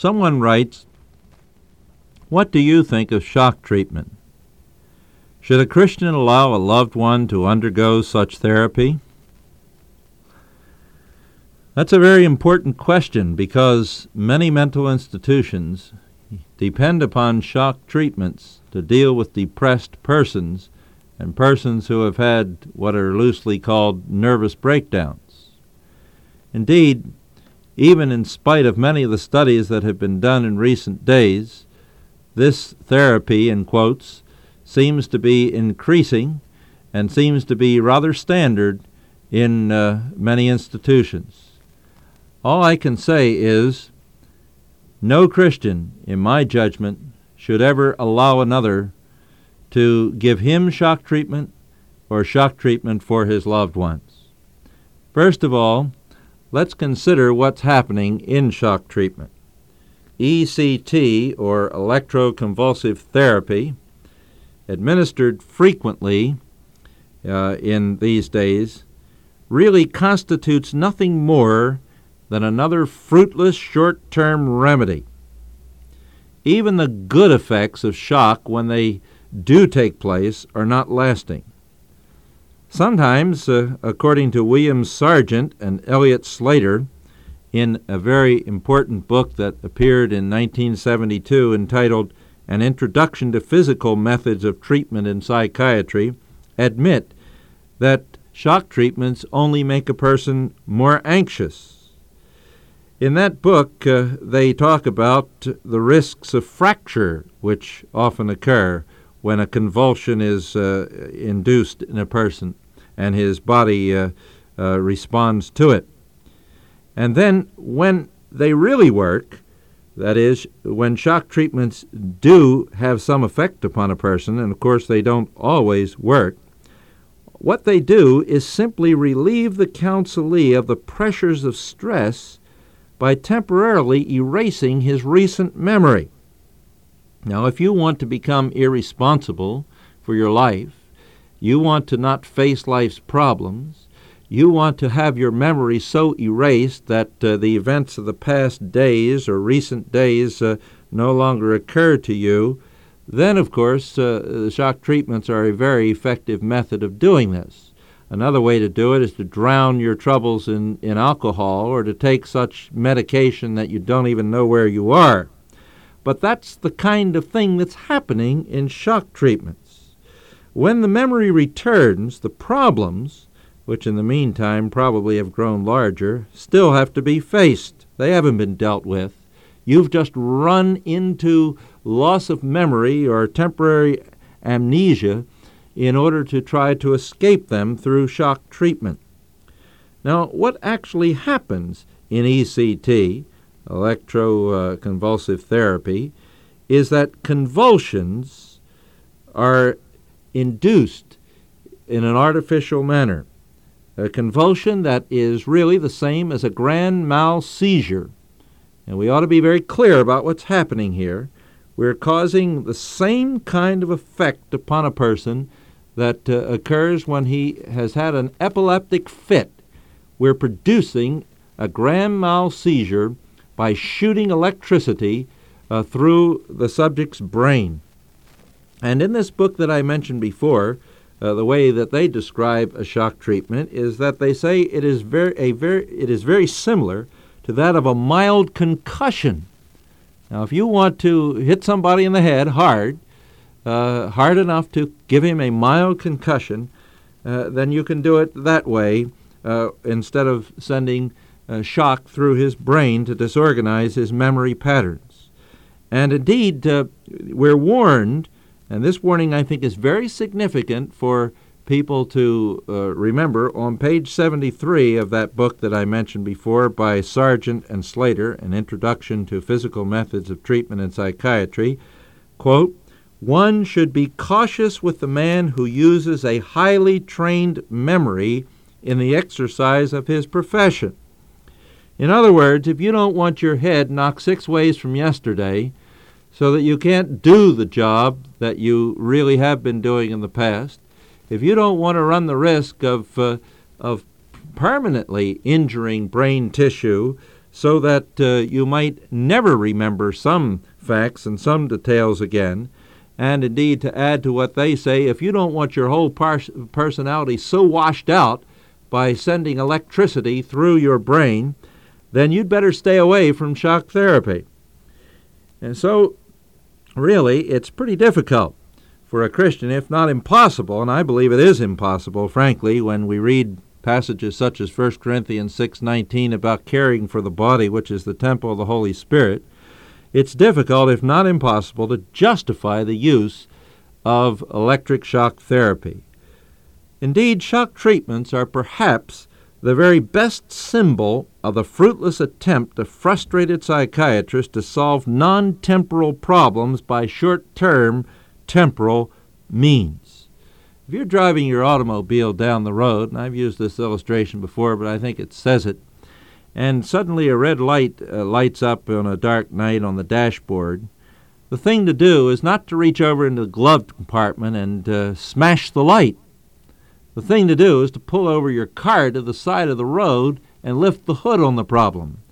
Someone writes, What do you think of shock treatment? Should a Christian allow a loved one to undergo such therapy? That's a very important question because many mental institutions depend upon shock treatments to deal with depressed persons and persons who have had what are loosely called nervous breakdowns. Indeed, even in spite of many of the studies that have been done in recent days, this therapy, in quotes, seems to be increasing and seems to be rather standard in uh, many institutions. All I can say is no Christian, in my judgment, should ever allow another to give him shock treatment or shock treatment for his loved ones. First of all, let's consider what's happening in shock treatment. ECT, or electroconvulsive therapy, administered frequently uh, in these days, really constitutes nothing more than another fruitless short term remedy. Even the good effects of shock, when they do take place, are not lasting. Sometimes, uh, according to William Sargant and Eliot Slater, in a very important book that appeared in 1972 entitled An Introduction to Physical Methods of Treatment in Psychiatry, admit that shock treatments only make a person more anxious. In that book, uh, they talk about the risks of fracture, which often occur when a convulsion is uh, induced in a person and his body uh, uh responds to it. And then, when they really work, that is, when shock treatments do have some effect upon a person, and of course they don't always work, what they do is simply relieve the counselee of the pressures of stress by temporarily erasing his recent memory. Now, if you want to become irresponsible for your life, you want to not face life's problems, you want to have your memory so erased that uh, the events of the past days or recent days uh, no longer occur to you, then, of course, uh, shock treatments are a very effective method of doing this. Another way to do it is to drown your troubles in, in alcohol or to take such medication that you don't even know where you are. But that's the kind of thing that's happening in shock treatments. When the memory returns, the problems, which in the meantime probably have grown larger, still have to be faced. They haven't been dealt with. You've just run into loss of memory or temporary amnesia in order to try to escape them through shock treatment. Now, what actually happens in ECT, electroconvulsive therapy, is that convulsions are induced in an artificial manner. A convulsion that is really the same as a grand mal seizure. And we ought to be very clear about what's happening here. We're causing the same kind of effect upon a person that uh, occurs when he has had an epileptic fit. We're producing a grand mal seizure by shooting electricity uh, through the subject's brain. And in this book that I mentioned before, uh, the way that they describe a shock treatment is that they say it is very, a very, it is very similar to that of a mild concussion. Now, if you want to hit somebody in the head hard, uh, hard enough to give him a mild concussion, uh, then you can do it that way uh, instead of sending shock through his brain to disorganize his memory patterns. And indeed, uh, we're warned, and this warning I think is very significant for people to uh, remember. On page 73 of that book that I mentioned before by Sargant and Slater, An Introduction to Physical Methods of Treatment in Psychiatry, quote, one should be cautious with the man who uses a highly trained memory in the exercise of his profession. In other words, if you don't want your head knocked six ways from yesterday so that you can't do the job that you really have been doing in the past, if you don't want to run the risk of, uh, of permanently injuring brain tissue so that uh, you might never remember some facts and some details again. And indeed, to add to what they say, if you don't want your whole personality so washed out by sending electricity through your brain, then you'd better stay away from shock therapy. And so, really, it's pretty difficult for a Christian, if not impossible, and I believe it is impossible, frankly, when we read passages such as 1 Corinthians 6:19 about caring for the body, which is the temple of the Holy Spirit. It's difficult, if not impossible, to justify the use of electric shock therapy. Indeed, shock treatments are perhaps the very best symbol of the fruitless attempt of frustrated psychiatrists to solve non temporal problems by short term temporal means. If you're driving your automobile down the road, and I've used this illustration before, but I think it says it, and suddenly a red light uh, lights up on a dark night on the dashboard, the thing to do is not to reach over into the glove compartment and uh, smash the light. The thing to do is to pull over your car to the side of the road and lift the hood on the problem.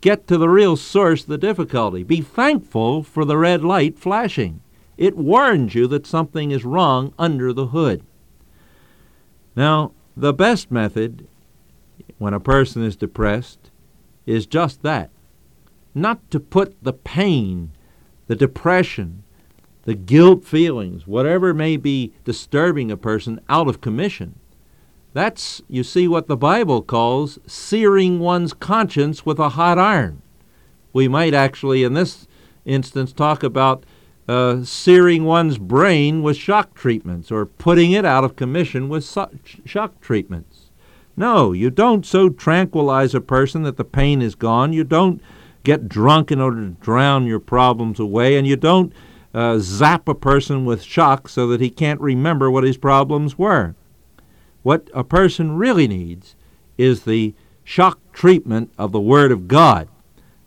Get to the real source of the difficulty. Be thankful for the red light flashing. It warns you that something is wrong under the hood. Now, the best method when a person is depressed is just that not to put the pain, the depression, the guilt feelings, whatever may be disturbing a person, out of commission. That's, you see, what the Bible calls searing one's conscience with a hot iron. We might actually, in this instance, talk about uh, searing one's brain with shock treatments or putting it out of commission with shock treatments. No, you don't so tranquilize a person that the pain is gone. You don't get drunk in order to drown your problems away, and you don't uh, zap a person with shock so that he can't remember what his problems were. What a person really needs is the shock treatment of the Word of God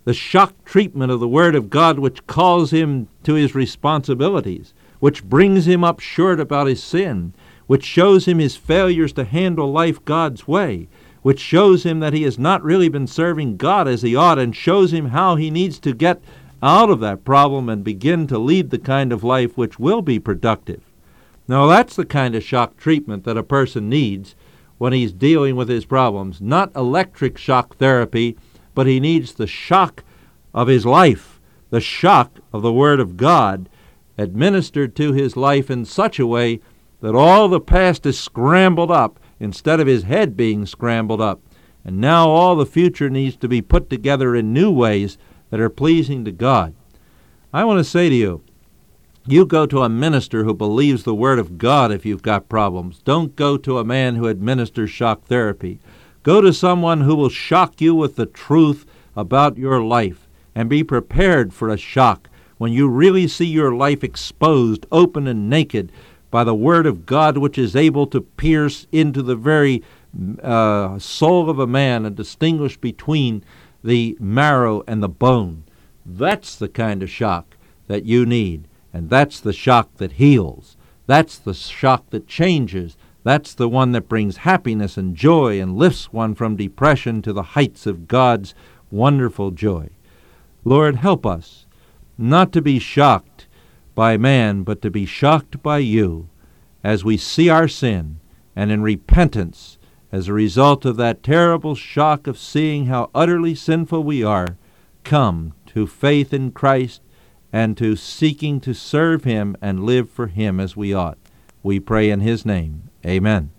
the shock treatment of the Word of God, which calls him to his responsibilities, which brings him up short about his sin, which shows him his failures to handle life God's way, which shows him that he has not really been serving God as he ought, and shows him how he needs to get out of that problem and begin to lead the kind of life which will be productive. Now, that's the kind of shock treatment that a person needs when he's dealing with his problems, not electric shock therapy but he needs the shock of his life, the shock of the Word of God, administered to his life in such a way that all the past is scrambled up instead of his head being scrambled up. And now all the future needs to be put together in new ways that are pleasing to God. I want to say to you, you go to a minister who believes the Word of God if you've got problems. Don't go to a man who administers shock therapy. Go to someone who will shock you with the truth about your life and be prepared for a shock when you really see your life exposed, open and naked by the Word of God, which is able to pierce into the very uh, soul of a man and distinguish between the marrow and the bone. That's the kind of shock that you need, and that's the shock that heals. That's the shock that changes. That's the one that brings happiness and joy and lifts one from depression to the heights of God's wonderful joy. Lord, help us not to be shocked by man, but to be shocked by you as we see our sin and in repentance as a result of that terrible shock of seeing how utterly sinful we are, come to faith in Christ and to seeking to serve Him and live for Him as we ought. We pray in His name. Amen.